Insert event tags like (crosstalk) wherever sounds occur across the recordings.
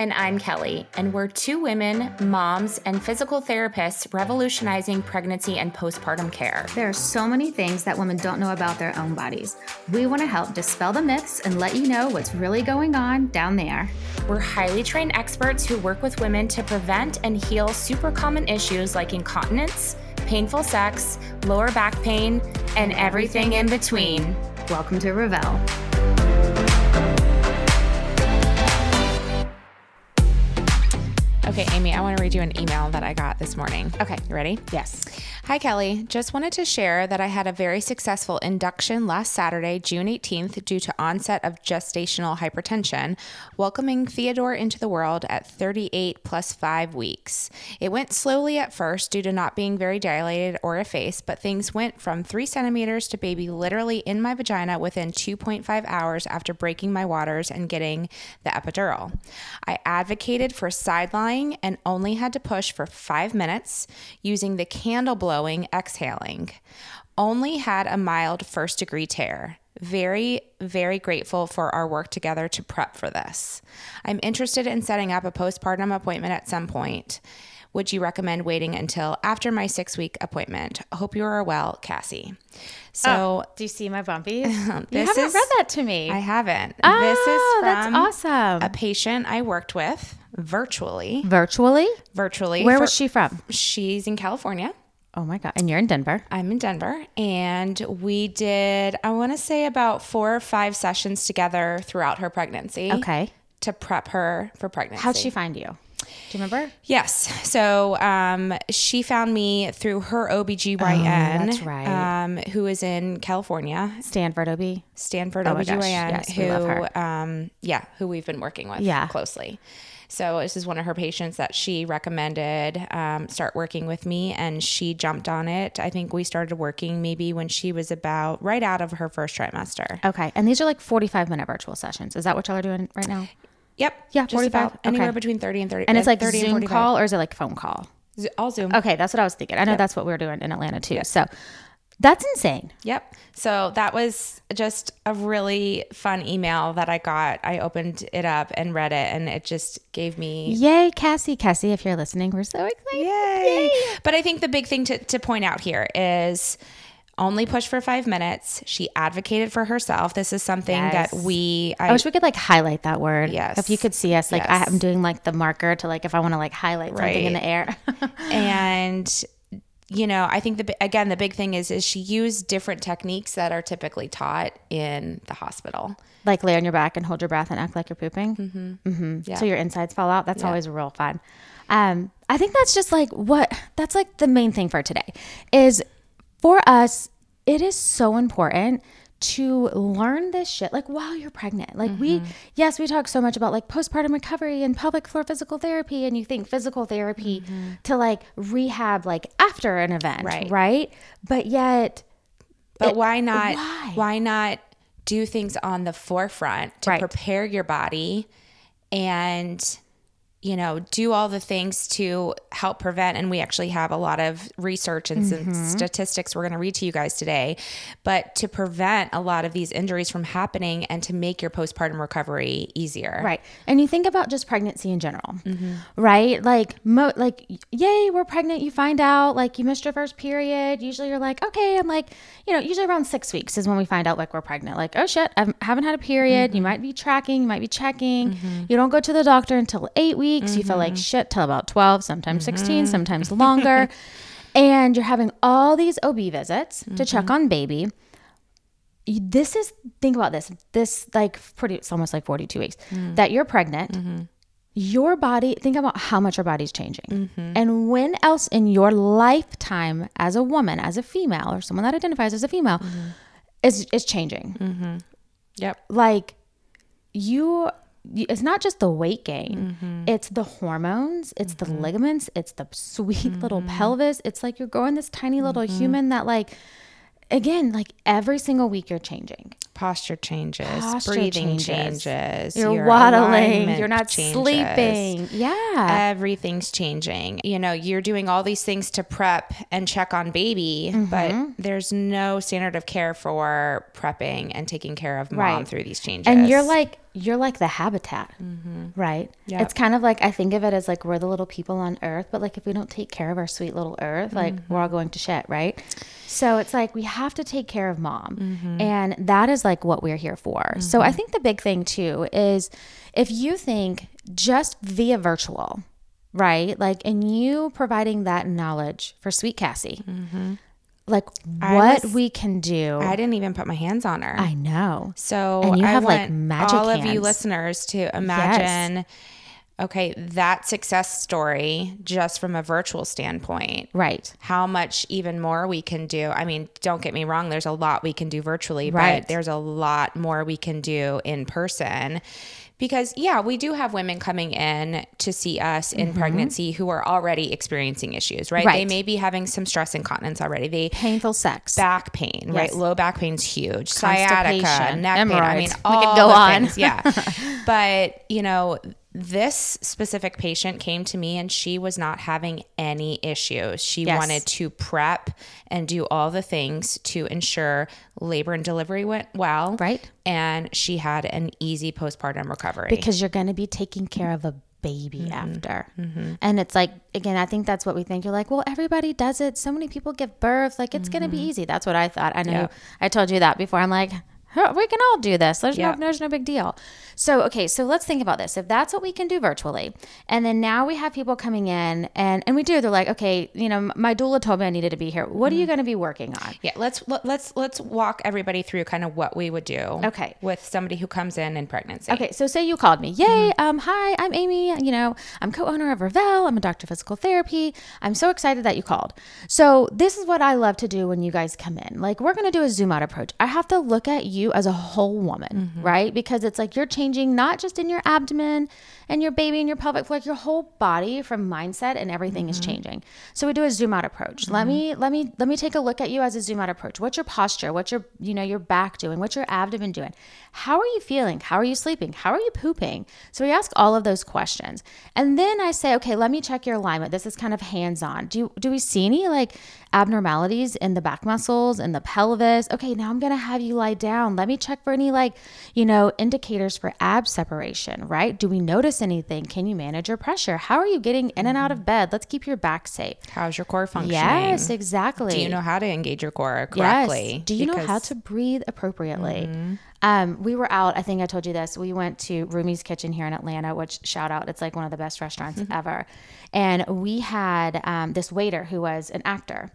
And I'm Kelly, and we're two women, moms, and physical therapists revolutionizing pregnancy and postpartum care. There are so many things that women don't know about their own bodies. We want to help dispel the myths and let you know what's really going on down there. We're highly trained experts who work with women to prevent and heal super common issues like incontinence, painful sex, lower back pain, and everything in between. Welcome to Revelle. Okay, Amy, I want to read you an email that I got this morning. Okay. You ready? Yes. Hi, Kelly. Just wanted to share that I had a very successful induction last Saturday, June 18th, due to onset of gestational hypertension, welcoming Theodore into the world at 38 plus five weeks. It went slowly at first due to not being very dilated or effaced, but things went from three centimeters to baby literally in my vagina within 2.5 hours after breaking my waters and getting the epidural. I advocated for side lying and only had to push for five minutes using the candle blowing, exhaling. Only had a mild first degree tear. Very, very grateful for our work together to prep for this. I'm interested in setting up a postpartum appointment at some point. Would you recommend waiting until after my six week appointment? Hope you are well, Cassie. So, Oh, do you see my bumpies? (laughs) you haven't is- read that to me. I haven't. oh, this is that's awesome. a patient I worked with virtually. Virtually? Virtually. Where for- was she from? She's in California. Oh my God. And you're in Denver. I'm in Denver, and we did, I want to say, about four or five sessions together throughout her pregnancy. Okay. To prep her for pregnancy. How'd she find you? Do you remember? Yes. So um, she found me through her OBGYN, Oh, that's right. um, who is in California, Stanford OB. Stanford Oh OBGYN, yes, who, we love her. Um, yeah, who we've been working with Yeah. closely. So this is one of her patients that she recommended um, start working with me, and she jumped on it. I think we started working maybe when she was about right out of her first trimester. Okay. And these are like 45 minute virtual sessions. Is that what y'all are doing right now? Yep. Yeah, just 45. about anywhere Okay. between thirty and thirty. And it's like 30 Zoom 45. call or is it like phone call? All Zoom. Okay, that's what I was thinking. I know that's what we were doing in Atlanta too. So that's insane. Yep. So that was just a really fun email that I got. I opened it up and read it, and it just gave me Yay, Cassie. Cassie, if you're listening, we're so excited. Yay. But I think the big thing to, to point out here is only push for five minutes. She advocated for herself. This is something Yes. that we, I wish we could like highlight that word. Yes. If you could see us, like Yes. I'm doing like the marker to like if I want to like highlight something in the air. (laughs) and you know, I think the again the big thing is is she used different techniques that are typically taught in the hospital. like lay on your back and hold your breath and act like you're pooping. Mm-hmm. Mm-hmm. Yeah. So your insides fall out. That's always real fun. Um, I think that's just like what that's like the main thing for today is for us. It is so important to learn this shit like while you're pregnant. Like we, mm-hmm. yes, we talk so much about like postpartum recovery and pelvic floor physical therapy, and you think physical therapy mm-hmm. to like rehab like after an event, Right. Right. But yet, But It- why not why? why not do things on the forefront to Right. prepare your body and you know do all the things to help prevent and we actually have a lot of research and Mm-hmm. some statistics we're going to read to you guys today but to prevent a lot of these injuries from happening and to make your postpartum recovery easier Right. And you think about just pregnancy in general, mm-hmm. right? Like, mo- like, yay, we're pregnant. You find out, like, you missed your first period. Usually you're like, okay, I'm like, you know, usually around six weeks is when we find out, like, we're pregnant. Like, oh shit, I haven't had a period. You mm-hmm. might be tracking, you might be checking. Mm-hmm. You don't go to the doctor until eight weeks. You feel like mm-hmm. shit till about 12, sometimes 16, mm-hmm. sometimes (laughs) longer. and you're having all these OB visits to check mm-hmm. on baby. This is think about this this like pretty it's almost like 42 weeks mm. that you're pregnant. Your body think about how much your body's changing. And when else in your lifetime as a woman as a female or someone that identifies as a female is is changing. Mm-hmm. yep. Like you- it's not just the weight gain. Mm-hmm. It's the hormones it's the mm-hmm. ligaments it's the sweet little mm-hmm. pelvis. It's like you're growing this tiny little human that like again like every single week you're changing posture changes, Posture breathing changes. changes, You're your waddling. You're not changes. sleeping. Yeah. Everything's changing. You know, you're doing all these things to prep and check on baby, Mm-hmm. but there's no standard of care for prepping and taking care of mom Right. through these changes. and you're like you're like the habitat right Yep. it's kind of like i think of it as like we're the little people on earth but like if we don't take care of our sweet little earth like we're all going to shit right so it's like we have to take care of mom. Mm-hmm. And that is like what we're here for. So i mm-hmm. think the big thing too is if you think just via virtual right like and you providing that knowledge for sweet cassie mm-hmm. like what was- we can do. I didn't even put my hands on her. I know. So And you I have, like, want magic all of you listeners to imagine, okay, that success story just from a virtual standpoint. right How much even more we can do. I mean, don't get me wrong, there's a lot we can do virtually, Right. but there's a lot more we can do in person. Because, yeah, we do have women coming in to see us in pregnancy who are already experiencing issues, right? They Mm-hmm. May be having some stress incontinence already. They painful sex back pain, right? Low back pain's huge. Sciatica, neck pain. I mean, hemorrhoids. We all could go the on. things, yeah. (laughs) but you know, this specific patient came to me and she was not having any issues. She Yes. wanted to prep and do all the things to ensure labor and delivery went well. Right. And she had an easy postpartum recovery. because you're going to be taking care of a baby Mm-hmm. after. And it's like, again, I think that's what we think. You're like, well, everybody does it. So many people give birth. Like, it's going to be easy. That's what I thought. I know Mm-hmm. Yeah. I told you that before. I'm like, "Huh, we can all do this. There's Yeah. no, there's no big deal. So, okay. So let's think about this. If that's what we can do virtually, and then now we have people coming in and, and we do, they're like, okay, you know, my doula told me I needed to be here. What are Mm-hmm. you going to be working on? yeah, let's let- let's let's walk everybody through kind of what we would do. Okay. With somebody who comes in in pregnancy. Okay, so say you called me. Yay! Um, hi, I'm Amy. You know, I'm co-owner of Revelle. I'm a doctor of physical therapy. I'm so excited that you called. So this is what I love to do when you guys come in. Like we're gonna do a zoom out approach. I have to look at you as a whole woman, mm-hmm. right? Because it's like you're changing not just in your abdomen and your baby and your pelvic floor, like your whole body from mindset and everything is mm-hmm. changing. So we do a zoom out approach. Let me mm-hmm. let me let me take a look at you as a zoom out approach. What's your posture? What's your you know your back doing? What's your abdomen doing? How are you feeling? How are you sleeping? How are you pooping? So we ask all of those questions. And then I say, okay, let me check your alignment. This is kind of hands-on. Do do we see any like abnormalities in the back muscles and the pelvis? Okay, now I'm gonna have you lie down. Let me check for any like, you know, indicators for ab separation, right? Do we notice anything? Can you manage your pressure? How are you getting in and out of bed? Let's keep your back safe. How's your core functioning? Yes, exactly. Do you know how to engage your core correctly? Yes. Do you know how to breathe appropriately? Um, we were out. I think I told you this. We went to Rumi's Kitchen here in Atlanta, which shout out, it's like one of the best restaurants (laughs) ever. And we had um, this waiter who was an actor,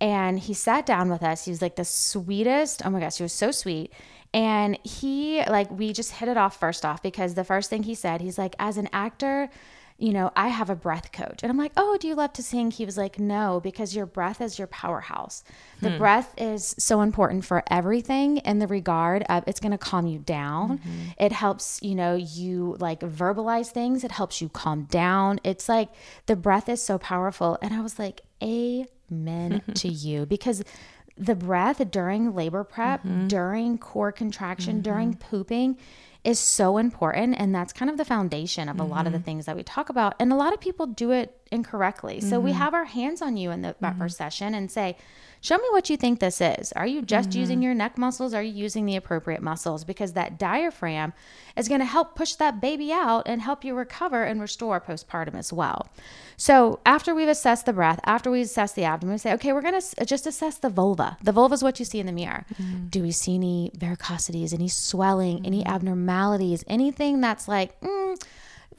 and he sat down with us. He was like the sweetest. Oh my gosh, he was so sweet. And he like we just hit it off first off because the first thing he said, he's like, as an actor you know, I have a breath coach. And I'm like, oh, do you love to sing? He was like, no, because your breath is your powerhouse. The hmm. breath is so important for everything in the regard of it's going to calm you down. Mm-hmm. It helps, you know, you like verbalize things. It helps you calm down. It's like the breath is so powerful. And I was like, amen (laughs) to you because the breath during labor prep, mm-hmm. during core contraction, mm-hmm. during pooping is so important. And that's kind of the foundation of a lot of the mm-hmm. things that we talk about. And a lot of people do it incorrectly. So we mm-hmm. have our hands on you in the, that mm-hmm. first session and say, Show me what you think this is. Are you just mm-hmm. using your neck muscles? Are you using the appropriate muscles? Because that diaphragm is going to help push that baby out and help you recover and restore postpartum as well. So, after we've assessed the breath, after we assess the abdomen, we say, okay, we're going to just assess the vulva. The vulva is what you see in the mirror. Do we see any varicosities, any swelling, any abnormalities, anything that's like, mm,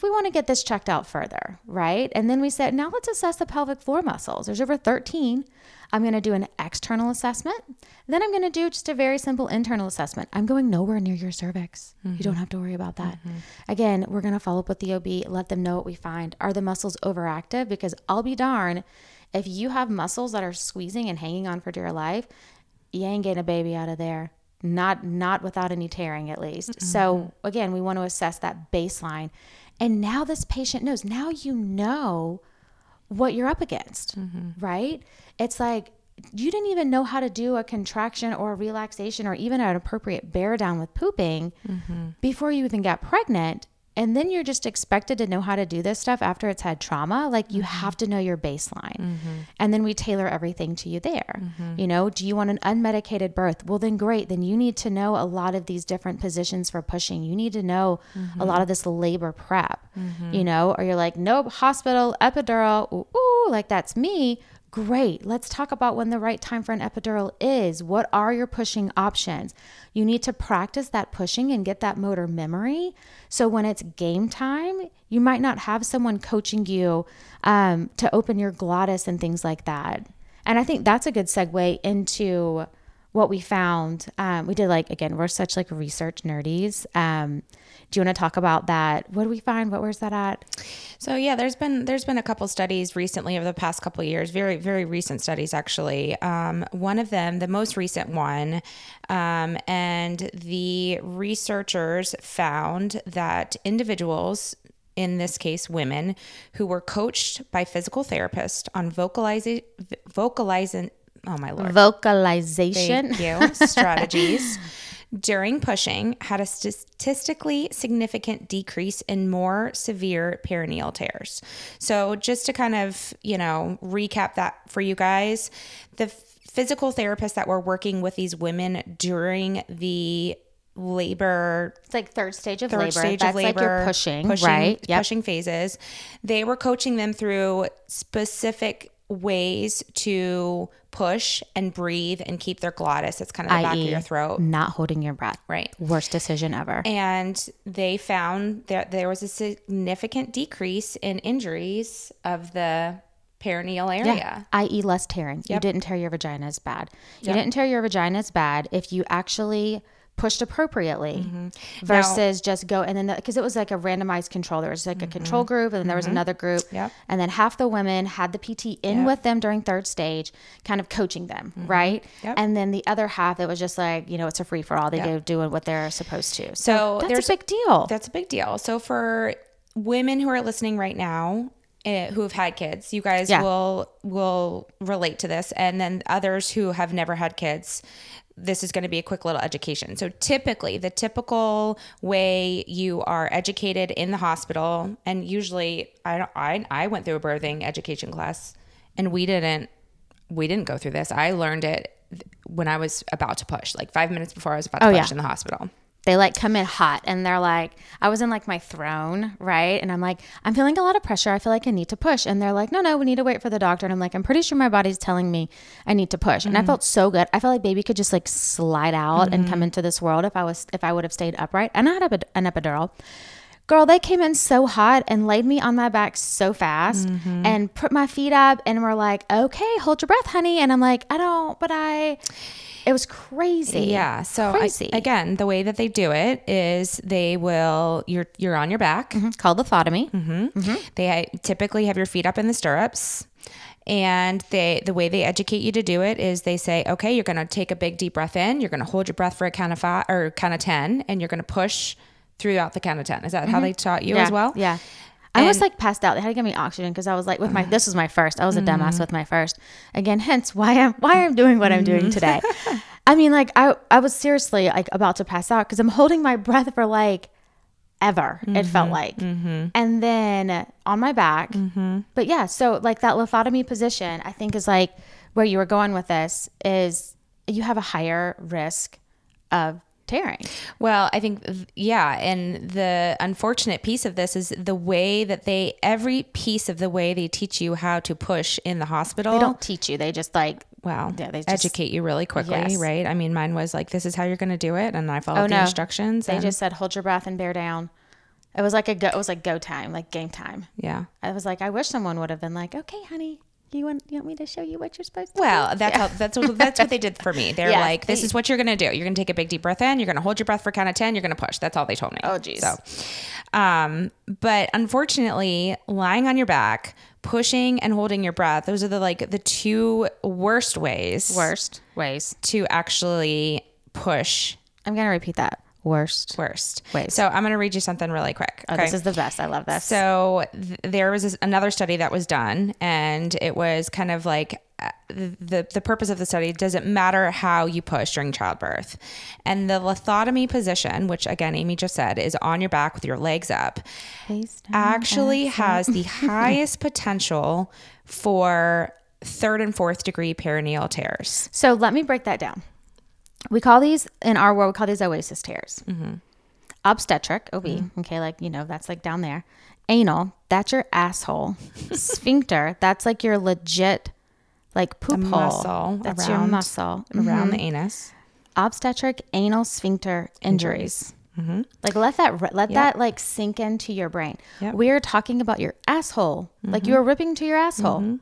we want to get this checked out further, right? And then we said, now let's assess the pelvic floor muscles. There's over 13. I'm going to do an external assessment. Then I'm going to do just a very simple internal assessment. I'm going nowhere near your cervix. You don't mm-hmm. have to worry about that. Mm-hmm. Again, we're going to follow up with the OB, let them know what we find. Are the muscles overactive? Because I'll be darn if you have muscles that are squeezing and hanging on for dear life, you ain't getting a baby out of there. Not not without any tearing at least. So again, we want to assess that baseline. And now this patient knows. Now you know what you're up against, mm-hmm. right? It's like you didn't even know how to do a contraction or a relaxation or even an appropriate bear down with pooping mm-hmm. before you even got pregnant. And then you're just expected to know how to do this stuff after it's had trauma. Like you mm-hmm. have to know your baseline. Mm-hmm. And then we tailor everything to you there. Mm-hmm. You know, do you want an unmedicated birth? Well, then great. Then you need to know a lot of these different positions for pushing. You need to know a lot of this labor prep, you know, or you're like, nope, hospital, epidural, ooh, ooh, like that's me. Great. Let's talk about when the right time for an epidural is. What are your pushing options? You need to practice that pushing and get that motor memory. So when it's game time, you might not have someone coaching you um, to open your glottis and things like that. And I think that's a good segue into what we found. Um, we did like again, we're such like research nerdies. Um, do you want to talk about that? What do we find? What where's that at? So yeah, there's been there's been a couple studies recently over the past couple of years, very very recent studies actually. Um, one of them, the most recent one, um, and the researchers found that individuals. In this case, women who were coached by physical therapists on vocalizing, vocalizing, oh my lord, Vocalization. Thank you. Strategies (laughs) during pushing had a statistically significant decrease in more severe perineal tears. So, just to kind of, you know, recap that for you guys, the physical therapists that were working with these women during the labor It's like third stage of third labor. stage That's of labor, like you're pushing, pushing right? Yep. pushing phases. They were coaching them through specific ways to push and breathe and keep their glottis. It's kind of the back of your throat, Not holding your breath. right? Worst decision ever. And they found that there was a significant decrease in injuries of the perineal area. i.e. less tearing. You didn't tear your vagina as bad. You didn't tear your vagina as bad if you actually pushed appropriately mm-hmm. versus just go and then because it was like a randomized control. There was like a mm-hmm. control group and then there was mm-hmm. another group. Yep. and then half the women had the pt in with them during third stage kind of coaching them right? Yep. and then the other half it was just like you know it's a free for all. They go doing what they're supposed to. So, So that's there's a big deal. That's a big deal. So for women who are listening right now, Eh, who have had kids, you guys Yeah. will will relate to this, and then others who have never had kids. This is going to be a quick little education. So, typically, the typical way you are educated in the hospital, and usually, I don't, I I went through a birthing education class, and we didn't we didn't go through this. I learned it when I was about to push, like five minutes before I was about to Oh, push yeah. in the hospital. They like come in hot and they're like i was in like my throne right? And i'm like i'm feeling a lot of pressure. I feel like i need to push. And they're like no no we need to wait for the doctor. And i'm like i'm pretty sure my body's telling me i need to push. And i mm-hmm. felt so good. I felt like baby could just like slide out and come mm-hmm. into this world if i was if i would have stayed upright. And i had epi- an epidural. Girl, they came in so hot and laid me on my back so fast mm-hmm. and put my feet up and were like, okay, hold your breath, honey. And I'm like, I don't, but I, it was crazy. Yeah. So I- Crazy. again, the way that they do it is they will you're you're on your back. It's called lithotomy. Mm-hmm. Mm-hmm. They typically have your feet up in the stirrups. And they the way they educate you to do it is they say, okay, you're gonna take a big deep breath in, you're gonna hold your breath for a count of five or count of ten, and you're gonna push throughout the count of ten. Is that how they taught you yeah, as well? Yeah. I was like passed out. They had to give me oxygen because I was like with my this was my first. I was a dumbass mm-hmm. with my first. Again, hence why I'm why I'm doing what I'm doing mm-hmm. today. (laughs) I mean, like I I was seriously like about to pass out because I'm holding my breath for like ever. It felt mm-hmm. like, and then on my back. But yeah, so like that lithotomy position, I think is like where you were going with this is you have a higher risk of tearing. Well, I think yeah, and the unfortunate piece of this is the way that they every piece of the way they teach you how to push in the hospital. They don't teach you. They just like well, Yeah, they just- educate you really quickly, Yes. right? I mean, mine was like, this is how you're going to do it. And I followed Oh, the no. instructions. They just said hold your breath and bear down. It was like a go. It was like go time, like game time. yeah. I was like, I wish someone would have been like, okay, honey, you want you want me to show you what you're supposed to Well, do? that's how, that's what, that's what they did for me. (laughs) They're Yeah, like, this they- is what you're going to do. You're going to take a big deep breath in. You're going to hold your breath for count of 10. You're going to push. That's all they told me. Oh, geez. So, um, but unfortunately, lying on your back, pushing and holding your breath, those are the like the two worst ways worst ways. to actually push I'm gonna repeat that. Worst. worst Ways. So I'm going to read you something really quick. Oh, this is the best. I love this. So th- there was this, another study that was done, and it was kind of like uh, the the purpose of the study doesn't matter how you push during childbirth, and the lithotomy position, which again Amy just said, is on your back with your legs up, actually has the (laughs) highest potential for third and fourth degree perineal tears. So let me break that down. We call these in our world, we call these oasis tears. Mm-hmm. Obstetric, OB, mm-hmm. okay, like, you know, that's like down there. Anal, that's your asshole. (laughs) Sphincter, that's like your legit, like poop hole. muscle That's your around- muscle. Around mm-hmm. the anus. Obstetric, anal, sphincter injuries. Like let that let that like sink into your brain. Yep. We are talking about your asshole. Like you are ripping to your asshole.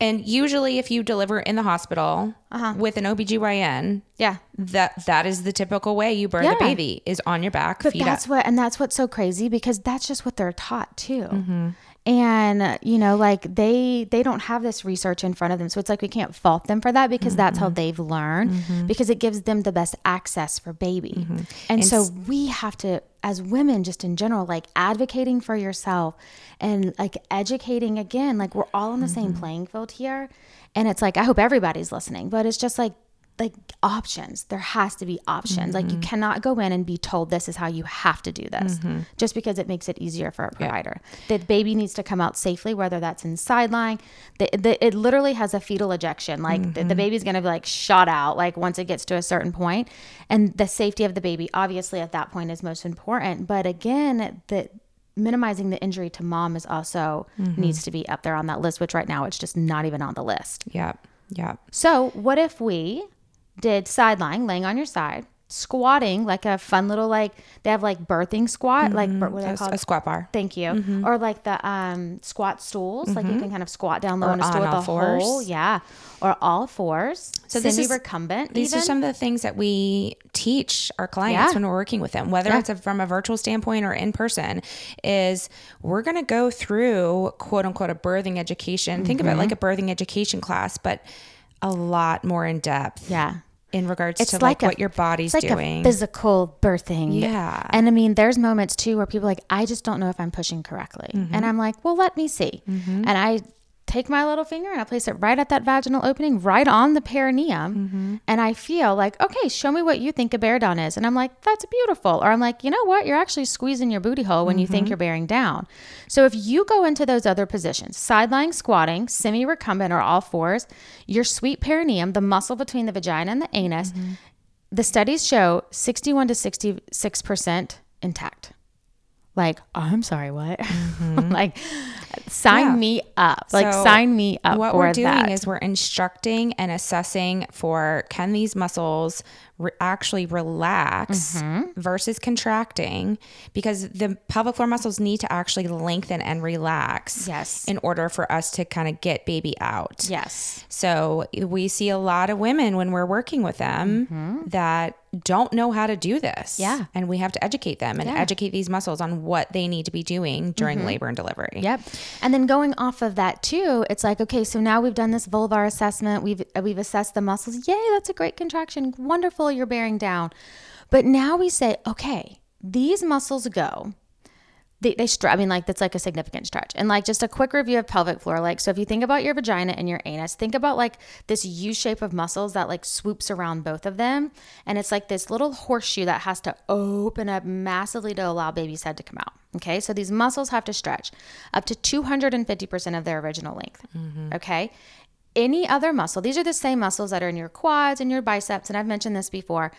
And usually if you deliver in the hospital uh-huh. with an OBGYN, Yeah. that that is the typical way you birth Yeah. a baby is on your back, But that's up. what, and that's what's so crazy because that's just what they're taught too. Mm-hmm. And you know, like they they don't have this research in front of them, so it's like we can't fault them for that because that's how mm-hmm. they've learned mm-hmm. because it gives them the best access for baby. Mm-hmm. And, so we have to, as women, just in general, like advocating for yourself and like educating again. Like we're all on the same playing field here, and it's like I hope everybody's listening, but it's just like like options. There has to be options. Like you mm-hmm. cannot go in and be told this is how you have to do this mm-hmm. just because it makes it easier for a provider. The baby needs to come out safely, whether that's in side lying. The, the, it literally has a fetal ejection. Like the, the mm-hmm. baby's going to be like shot out like once it gets to a certain point. And the safety of the baby, obviously, at that point is most important. But again, the minimizing the injury to mom is also needs to be up there on that list, which right now it's just not even on the list. Yep. Yep. So, what if we did side lying, laying on your side, squatting like a fun little like they have like birthing squat, like mm-hmm. what are they called? a squat bar. Thank you. Mm-hmm. Or like the um, squat stools, like you mm-hmm. can kind of squat down low Or on a stool with all a fours. hole, yeah, or all fours. So So this is- recumbent. These even. are some of the things that we teach our clients Yeah. when we're working with them, whether Yeah. it's a, from a virtual standpoint or in person, is we're going to go through quote unquote a birthing education. Think of it like a birthing education class, but a lot more in depth. yeah. In regards It's to like like, a- what your body's like doing. a physical birthing. Yeah. And I mean, there's moments too where people are like, I just don't know if I'm pushing correctly. Mm-hmm. And I'm like, well, let me see. And I take my little finger and I place it right at that vaginal opening, right on the perineum. Mm-hmm. And I feel like, okay, show me what you think a bear down is. And I'm like, that's beautiful. Or I'm like, you know what? You're actually squeezing your booty hole when you Mm-hmm. think you're bearing down. So if you go into those other positions, side lying squatting, semi recumbent, or all fours, your sweet perineum, the muscle between the vagina and the anus, Mm-hmm. the studies show 61 to 66% intact. Like, oh, I'm sorry, what? (laughs) like, sign. Yeah. me up. Like, So sign me up what we're doing that. is we're instructing and assessing for can these muscles re- actually relax Mm-hmm. versus contracting because the pelvic floor muscles need to actually lengthen and relax Yes. in order for us to kind of get baby out yes. so we see a lot of women when we're working with them that don't know how to do this Mm-hmm. Yeah. and we have to educate them and Yeah. Mm-hmm. educate these muscles on what they need to be doing during labor and delivery Yep. And then going off of that too, it's like, okay, so now we've done this vulvar assessment. We've uh, we've assessed the muscles. Yay, that's a great contraction. Wonderful, you're bearing down. But now we say, okay, these muscles go. They, they stretch. I mean, like that's like a significant stretch. And like just a quick review of pelvic floor. Like, so if you think about your vagina and your anus, think about like this U shape of muscles that like swoops around both of them. And it's like this little horseshoe that has to open up massively to allow baby's head to come out. Okay. So these muscles have to stretch up to 250% of their original length. Mm-hmm. Okay. Any other muscle, these are the same muscles that are in your quads and your biceps. And I've mentioned this before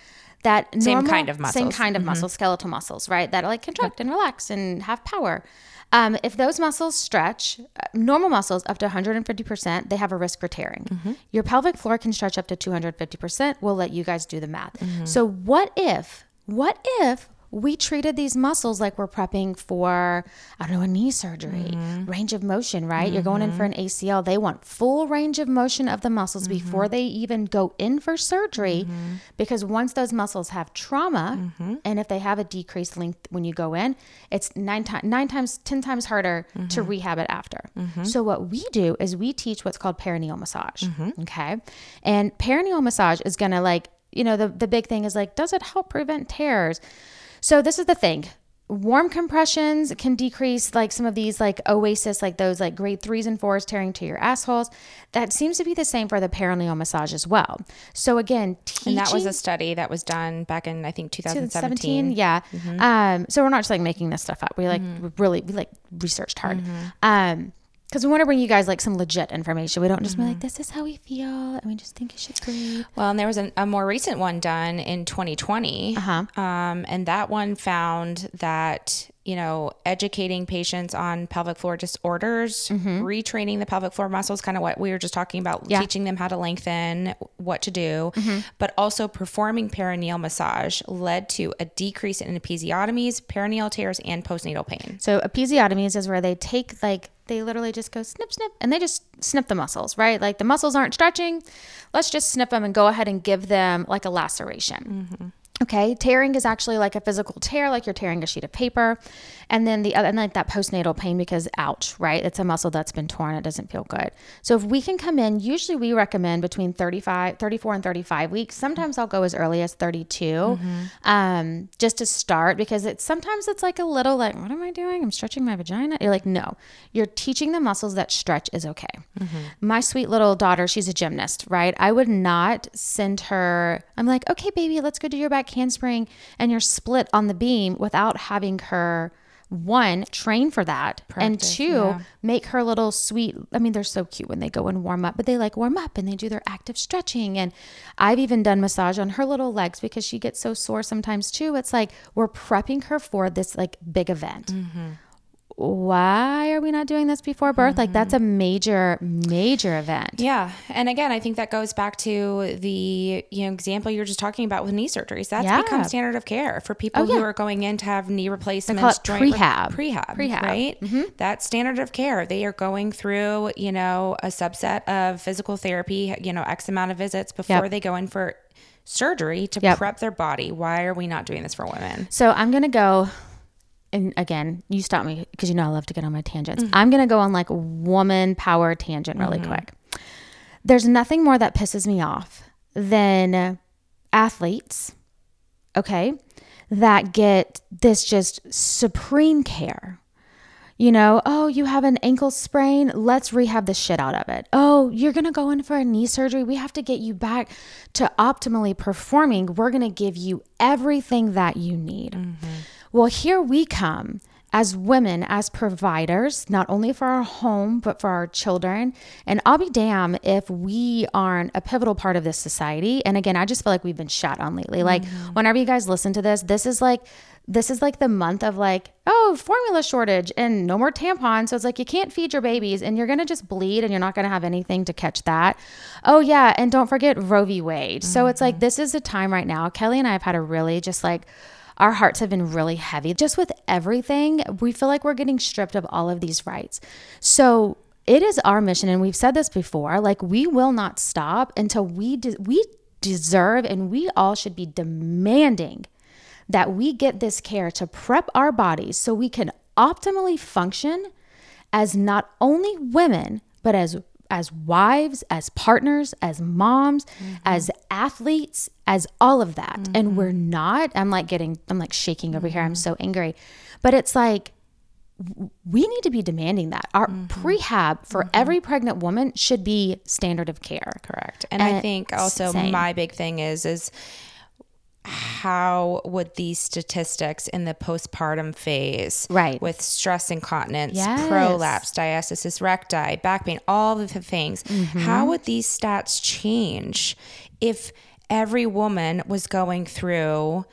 that Same normal- kind of muscle. Same kind of muscles, skeletal muscles, right? That like contract and relax and have power. Um, if those muscles stretch, uh, normal muscles up to 150%, they have a risk for tearing. Your pelvic floor can stretch up to 250%. We'll let you guys do the math. So, what if, what if we treated these muscles like we're prepping for, I don't know, a knee surgery, mm-hmm. range of motion, right? You're going in for an mm-hmm. ACL. They want full range of motion of the muscles mm-hmm. before they even go in for surgery. Because once those muscles have trauma, and if they have a decreased length when you go in, it's nine, ti- nine times, 10 times harder to rehab it after. So, what we do is we teach what's called perineal massage. Okay. And perineal massage is going to like, you know, the, the big thing is like, does it help prevent tears? So this is the thing. warm compressions can decrease like some of these like oasis like those like grade threes and fours tearing to your assholes. That seems to be the same for the perineal massage as well. So again teaching, And that was a study that was done back in I think 2017. 2017 yeah. Um so we're not just like making this stuff up. We like really we like researched hard. Um because we want to bring you guys like some legit information we don't just be like this is how we feel and we just think you should breathe Well, and there was an, a more recent one done in 2020. Uh-huh. Um, and that one found that, you know, educating patients on pelvic floor disorders, retraining the pelvic floor muscles, kind of what we were just talking about, Mm-hmm. Yeah. Mm-hmm. teaching them how to lengthen, what to do, but also performing perineal massage led to a decrease in episiotomies, perineal tears, and postnatal pain. So episiotomies is where they take like they literally just go snip snip and they just snip the muscles, right? Like the muscles aren't stretching. Let's just snip them and go ahead and give them like a laceration. Okay, tearing is actually like a physical tear, like you're tearing a sheet of paper. And then the other, and like that postnatal pain because ouch, right? It's a muscle that's been torn. It doesn't feel good. So if we can come in, usually we recommend between 35, 34 and 35 weeks. Sometimes I'll go as early as 32 um, just to start because it's sometimes it's like a little like, what am I doing? I'm stretching my vagina. You're like, no, you're teaching the muscles that stretch is okay. My sweet little daughter, she's a gymnast, right? I would not send her, I'm like, okay, baby, let's go do your back handspring and you're split on the beam without having her one train for that and two yeah. make her little sweet i mean they're so cute when they go and warm up but they like warm up and they do their active stretching. And i've even done massage on her little legs because she gets so sore sometimes too. It's like we're prepping her for this like big event mm-hmm. Why are we not doing this before birth like that's a major major event Yeah. And again, I think that goes back to the you know example you were just talking about with knee surgeries. That's Yeah. become standard of care for people Oh, who are going in to have knee replacements, joint re- prehab. prehab, Prehab. Mm-hmm. right? That's standard of care. They are going through, you know, a subset of physical therapy, you know, X amount of visits before Yep. they go in for surgery to Yep. prep their body. Why are we not doing this for women? So I'm gonna go, and again, you stop me because you know I love to get on my tangents. Mm-hmm. I'm gonna go on like woman power tangent really quick. There's nothing more that pisses me off than athletes, okay, that get this just supreme care. You know, oh, you have an ankle sprain. Let's rehab the shit out of it. Oh, you're going to go in for a knee surgery. We have to get you back to optimally performing. We're going to give you everything that you need. Well, here we come as women, as providers, not only for our home, but for our children. And I'll be damn if we aren't a pivotal part of this society. And again, I just feel like we've been shot on lately. Like, mm-hmm. whenever you guys listen to this, this is like, this is like the month of like, oh, formula shortage and no more tampons. So it's like you can't feed your babies and you're going to just bleed and you're not going to have anything to catch that. Oh, yeah. And don't forget Roe v. Wade. So it's like, mm-hmm. this is a time right now. Kelly and I have had a really just like, our hearts have been really heavy. Just with everything, we feel like we're getting stripped of all of these rights. So it is our mission, and we've said this before like, we will not stop until we, de- we deserve and we all should be demanding that we get this care to prep our bodies so we can optimally function as not only women, but as as wives, as partners, as moms, mm-hmm. as athletes, as all of that. And mm-hmm. we're not. I'm like getting I'm like shaking over here. I'm mm-hmm. so angry. But it's like we need to be demanding that. Our mm-hmm. prehab for every pregnant woman should be standard of care. Correct. And I think also same. my big thing is is how would these statistics in the postpartum phase, Right. with stress incontinence, Yes. prolapse, diastasis recti, back pain, all of the things, Mm-hmm. how would these stats change if every woman was going through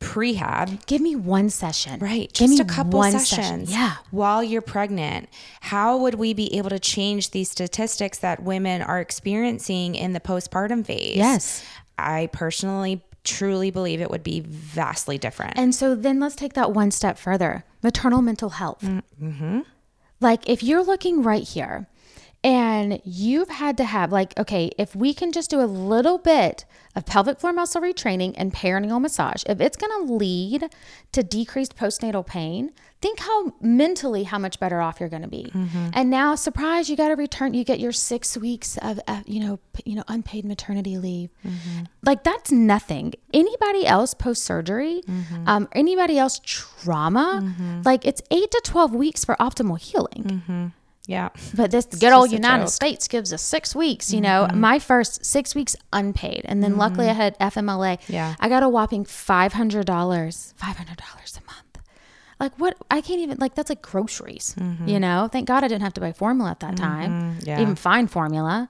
prehab Give me one session. Right. Give Just me a couple sessions. session. Yeah. While you're pregnant. How would we be able to change these statistics that women are experiencing in the postpartum phase? Yes. I personally truly believe it would be vastly different. And so then let's take that one step further maternal mental health. Mm-hmm. Like, if you're looking right here, And you've had to have, like, okay, if we can just do a little bit of pelvic floor muscle retraining and perineal massage, if it's going to lead to decreased postnatal pain, think how mentally how much better off you're going to be. Mm-hmm. And now, surprise, you got to return. You get your six weeks of, uh, you know, p- you know, unpaid maternity leave. Mm-hmm. Like that's nothing. Anybody else post surgery, mm-hmm. um, anybody else trauma, mm-hmm. like it's eight to twelve weeks for optimal healing. Yeah. But this it's good old United States gives us six weeks. You know, mm-hmm. my first six weeks unpaid. And then mm-hmm. luckily I had FMLA. Yeah. I got a whopping $500, $500 a month. Like what? I can't even, like, that's like groceries, mm-hmm. you know? Thank God I didn't have to buy formula at that time. Mm-hmm. Yeah. Even fine formula.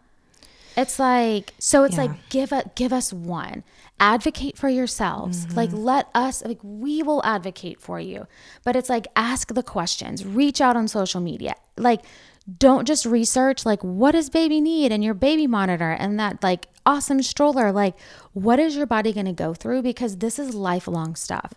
It's like, so it's yeah. like, give a, give us one advocate for yourselves. Mm-hmm. Like, let us, like, we will advocate for you. But it's like, ask the questions, reach out on social media. Like, don't just research, like, what does baby need and your baby monitor and that, like, awesome stroller. Like, what is your body going to go through? Because this is lifelong stuff.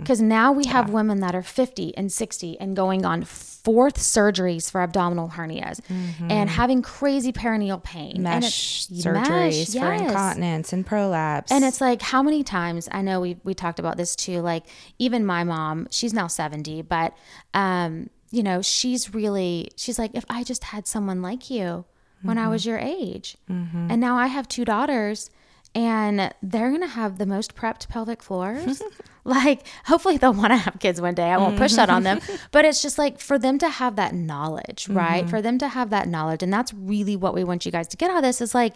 Because mm-hmm. now we have women that are 50 and 60 and going on fourth surgeries for abdominal hernias mm-hmm. and having crazy perineal pain. Mesh surgeries mesh, yes. for incontinence and prolapse. And it's like, how many times, I know we, we talked about this too, like, even my mom, she's now 70, but, um, you know, she's really, she's like, if I just had someone like you, when mm-hmm. I was your age. Mm-hmm. And now I have two daughters and they're to have the most prepped pelvic floors. (laughs) like, hopefully they'll want to have kids one day. I won't push that on them. Mm-hmm. But it's just like for them to have that knowledge, right? Mm-hmm. For them to have that knowledge. And that's really what we want you guys to get out of this is like,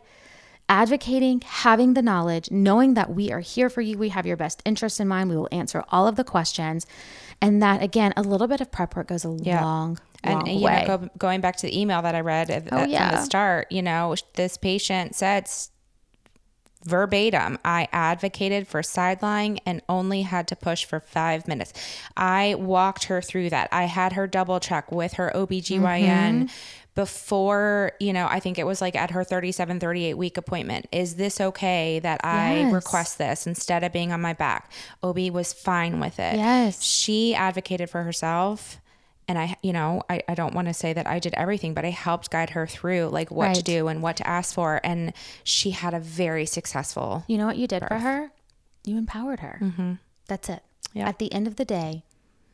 advocating, having the knowledge, knowing that we are here for you, we have your best interest in mind, we will answer all of the questions. And that, again, a little bit of prep work goes a yeah. long, and you way. know, go, going back to the email that I read at, oh, yeah. from the start, you know, this patient said verbatim, I advocated for sidelining and only had to push for five minutes. I walked her through that. I had her double check with her OBGYN. Mm-hmm before, you know, I think it was like at her 37, 38 week appointment. Is this okay that I yes. request this instead of being on my back? OB was fine with it. Yes. She advocated for herself and I, you know, I, I don't want to say that I did everything, but I helped guide her through like what right. to do and what to ask for. And she had a very successful. You know what you did birth. for her? You empowered her. Mm-hmm. That's it. Yeah. At the end of the day,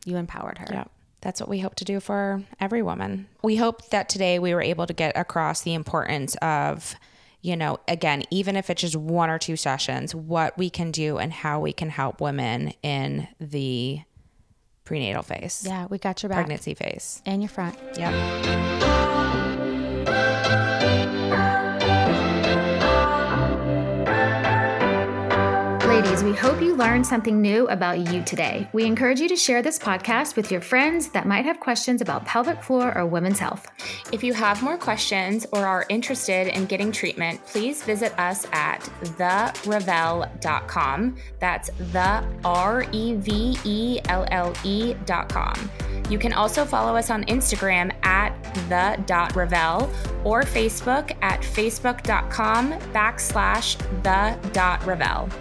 you empowered her. Yeah. That's what we hope to do for every woman. We hope that today we were able to get across the importance of, you know, again, even if it's just one or two sessions, what we can do and how we can help women in the prenatal phase. Yeah, we got your back. Pregnancy phase. And your front. Yeah. Ladies, we hope you learned something new about you today. We encourage you to share this podcast with your friends that might have questions about pelvic floor or women's health. If you have more questions or are interested in getting treatment, please visit us at therevelle.com. That's the R E V E L L E.com. You can also follow us on Instagram at the.revelle or Facebook at facebook.com backslash the.revelle.